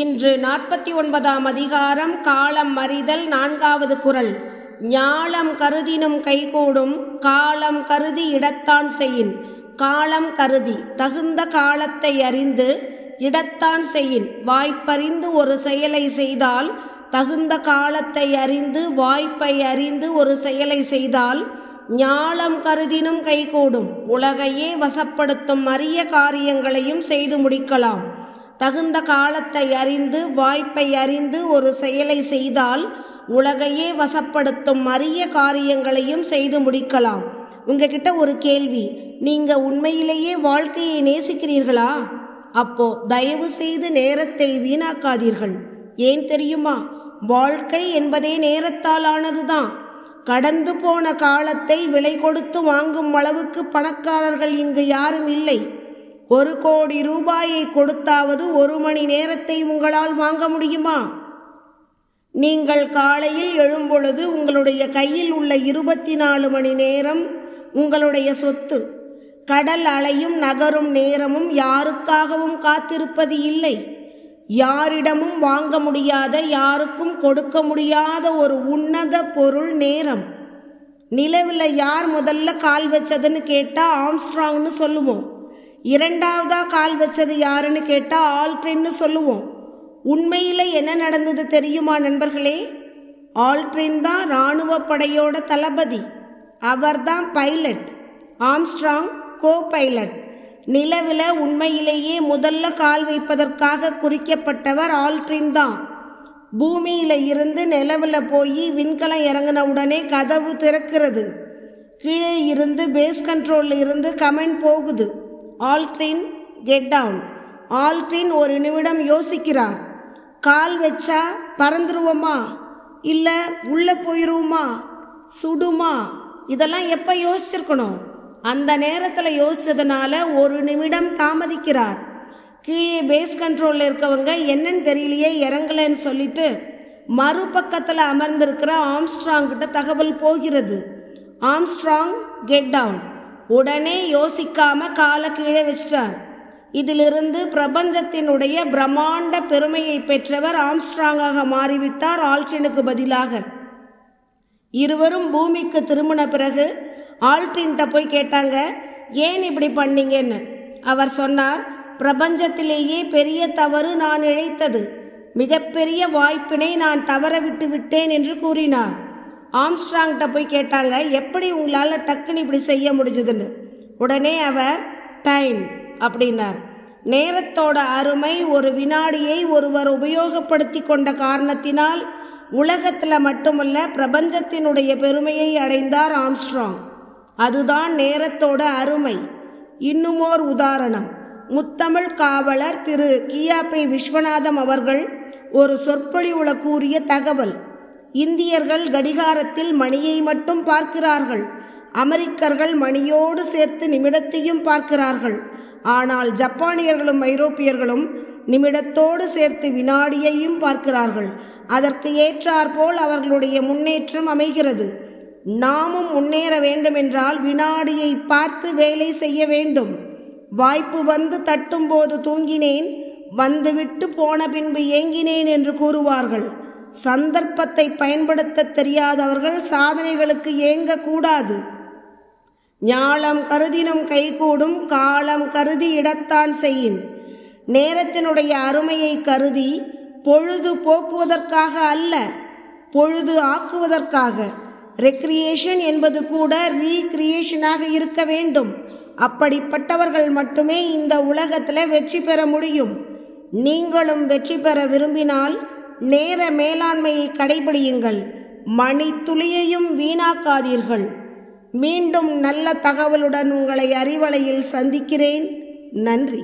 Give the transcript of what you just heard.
இன்று நாற்பத்தி ஒன்பதாம் அதிகாரம் காலம் அறிதல் நான்காவது குரல். ஞாலம் கருதினும் கைகூடும் காலம் கருதி இடத்தான் செய்யின். காலம் கருதி தகுந்த காலத்தை அறிந்து இடத்தான் செய்யின். வாய்ப்பறிந்து ஒரு செயலை செய்தால் தகுந்த காலத்தை அறிந்து வாய்ப்பை அறிந்து ஒரு செயலை செய்தால் ஞாலம் கருதினும் கைகூடும். உலகையே வசப்படுத்தும் அரிய காரியங்களையும் செய்து முடிக்கலாம். தகுந்த காலத்தை அறிந்து வாய்ப்பை அறிந்து ஒரு செயலை செய்தால் உலகையே வசப்படுத்தும் அரிய காரியங்களையும் செய்து முடிக்கலாம். உங்ககிட்ட ஒரு கேள்வி நீங்க உண்மையிலேயே வாழ்க்கையை நேசிக்கிறீர்களா? அப்போ தயவு செய்து நேரத்தை வீணாக்காதீர்கள். ஏன் தெரியுமா? வாழ்க்கை என்பதே நேரத்தால் ஆனதுதான். கடந்து போன காலத்தை விலை கொடுத்து வாங்கும் அளவுக்கு பணக்காரர்கள் இங்கு யாரும் இல்லை. ஒரு கோடி ரூபாயை கொடுத்தாவது ஒரு மணி நேரத்தை உங்களால் வாங்க முடியுமா? நீங்கள் காலையில் எழும்பொழுது உங்களுடைய கையில் உள்ள இருபத்தி நாலு மணி நேரம் உங்களுடைய சொத்து. கடல் அலையும் நகரும் நேரமும் யாருக்காகவும் காத்திருப்பது இல்லை. யாரிடமும் வாங்க முடியாத யாருக்கும் கொடுக்க முடியாத ஒரு உன்னத பொருள் நேரம். நிலவில் யார் முதல்ல கால் வச்சதுன்னு கேட்டால் ஆம்ஸ்ட்ராங்னு சொல்லுவோம். இரண்டாவதா கால் வச்சது யாருன்னு கேட்டால் ஆல்ட்ரின்னு சொல்லுவோம். உண்மையில் என்ன நடந்தது தெரியுமா நண்பர்களே? ஆல்ட்ரின் தான் இராணுவ படையோட தளபதி. அவர்தான் பைலட் ஆம்ஸ்ட்ராங் கோ பைலட் நிலவில் உண்மையிலேயே முதல்ல கால் வைப்பதற்காக குறிக்கப்பட்டவர் ஆல்ட்ரின் தான். பூமியில இருந்து நிலவில் போய் விண்கலம் இறங்கின உடனே கதவு திறக்கிறது. கீழே இருந்து பேஸ் கண்ட்ரோலில் இருந்து கமெண்ட் போகுது. ஆல்ட்ரின் கெட் டவுன் ஆல்ட்ரின் ஒரு நிமிடம் யோசிக்கிறார். கால் வச்சா பறந்துருவோமா? இல்லை உள்ளே போயிடுவோமா சுடுமா? இதெல்லாம் எப்போ யோசிச்சிருக்கணும்? அந்த நேரத்தில் யோசிச்சதுனால ஒரு நிமிடம் தாமதிக்கிறார். கீழே பேஸ் கண்ட்ரோலில் இருக்கவங்க என்னன்னு தெரியலையே இறங்கலைன்னு சொல்லிட்டு மறுபக்கத்தில் அமர்ந்திருக்கிற ஆம்ஸ்ட்ராங் கிட்ட தகவல் போகிறது. ஆம்ஸ்ட்ராங் கெட் டவுன் உடனே யோசிக்காம காலை கீழே வச்சிட்டார். இதிலிருந்து பிரபஞ்சத்தினுடைய பிரம்மாண்ட பெருமையை பெற்றவர் ஆம்ஸ்ட்ராங்காக மாறிவிட்டார் ஆல்ட்ரினுக்கு பதிலாக. இருவரும் பூமிக்கு திரும்பின பிறகு ஆல்ட்ரின்ட்ட போய் கேட்டாங்க ஏன் இப்படி பண்ணீங்கன்னு? அவர் சொன்னார் பிரபஞ்சத்திலேயே பெரிய தவறு நான் இழைத்தது. மிகப்பெரிய வாய்ப்பினை நான் தவற விட்டு விட்டேன் என்று கூறினார். ஆம்ஸ்ட்ராங்கிட்ட போய் கேட்டாங்க எப்படி உங்களால் டக்குன்னு இப்படி செய்ய முடிஞ்சதுன்னு? உடனே அவர் டைம் அப்படின்னார். நேரத்தோட அருமை ஒரு வினாடியை ஒருவர் உபயோகப்படுத்தி கொண்ட காரணத்தினால் உலகத்தில் மட்டுமல்ல பிரபஞ்சத்தினுடைய பெருமையை அடைந்தார் ஆம்ஸ்ட்ராங். அதுதான் நேரத்தோட அருமை. இன்னுமோர் உதாரணம். முத்தமிழ் காவலர் திரு கியாபி விஸ்வநாதம் அவர்கள் ஒரு சொற்பொழிவுல கூறிய தகவல். இந்தியர்கள் கடிகாரத்தில் மணியை மட்டும் பார்க்கிறார்கள். அமெரிக்கர்கள் மணியோடு சேர்த்து நிமிடத்தையும் பார்க்கிறார்கள். ஆனால் ஜப்பானியர்களும் ஐரோப்பியர்களும் நிமிடத்தோடு சேர்த்து வினாடியையும் பார்க்கிறார்கள். அதற்கு ஏற்றாற்போல் அவர்களுடைய முன்னேற்றம் அமைகிறது. நாமும் முன்னேற வேண்டுமென்றால் வினாடியை பார்த்து வேலை செய்ய வேண்டும். வாய்ப்பு வந்து தட்டும்போது தூங்கினேன். வந்துவிட்டு போன பின்பு ஏங்கினேன் என்று கூறுவார்கள். சந்தர்ப்பத்தை பயன்படுத்த தெரியாதவர்கள் சாதனைகளுக்கு ஏங்கக்கூடாது. ஞாலம் கருதினும் கைகூடும் காலம் கருதி இடத்தான் செய்யின். நேரத்தினுடைய அருமையை கருதி பொழுது போக்குவதற்காக அல்ல பொழுது ஆக்குவதற்காக. ரெக்ரியேஷன் என்பது கூட ரீக்ரியேஷனாக இருக்க வேண்டும். அப்படிப்பட்டவர்கள் மட்டுமே இந்த உலகத்தில் வெற்றி பெற முடியும். நீங்களும் வெற்றி பெற விரும்பினால் நேர மேலாண்மையை கடைபிடியுங்கள். மணி துளியையும் வீணாக்காதீர்கள். மீண்டும் நல்ல தகவலுடன் உங்களை அறிவலையில் சந்திக்கிறேன். நன்றி.